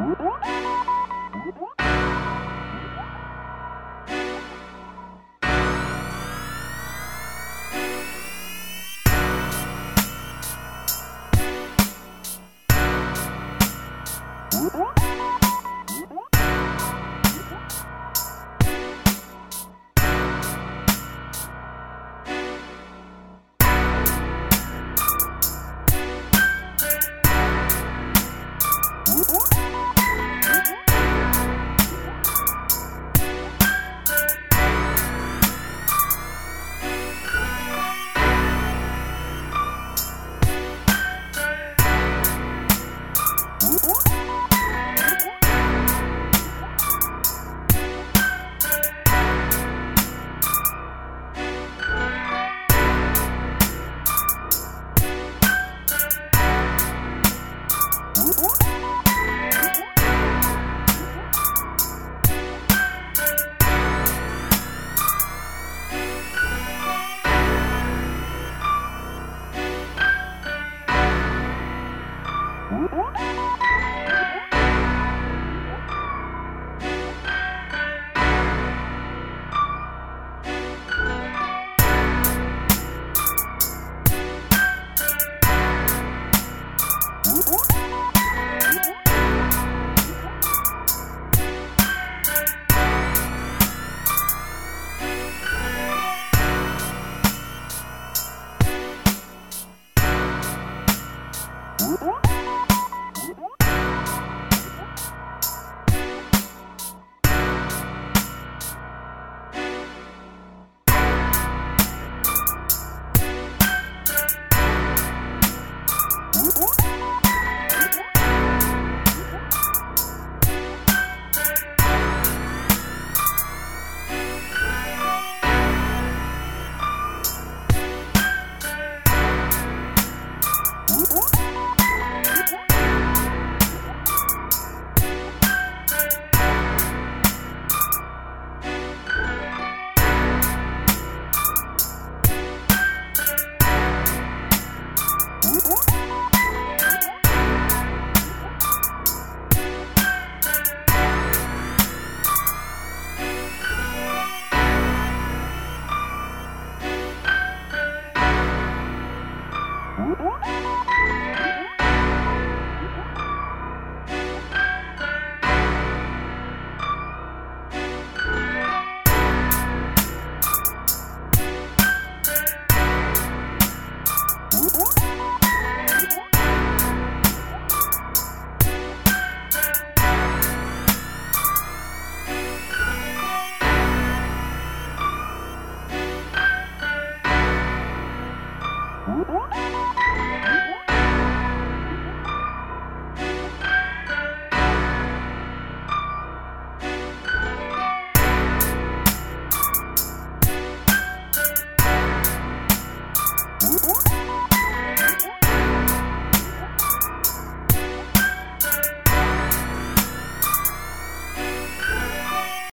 Música Música Woo!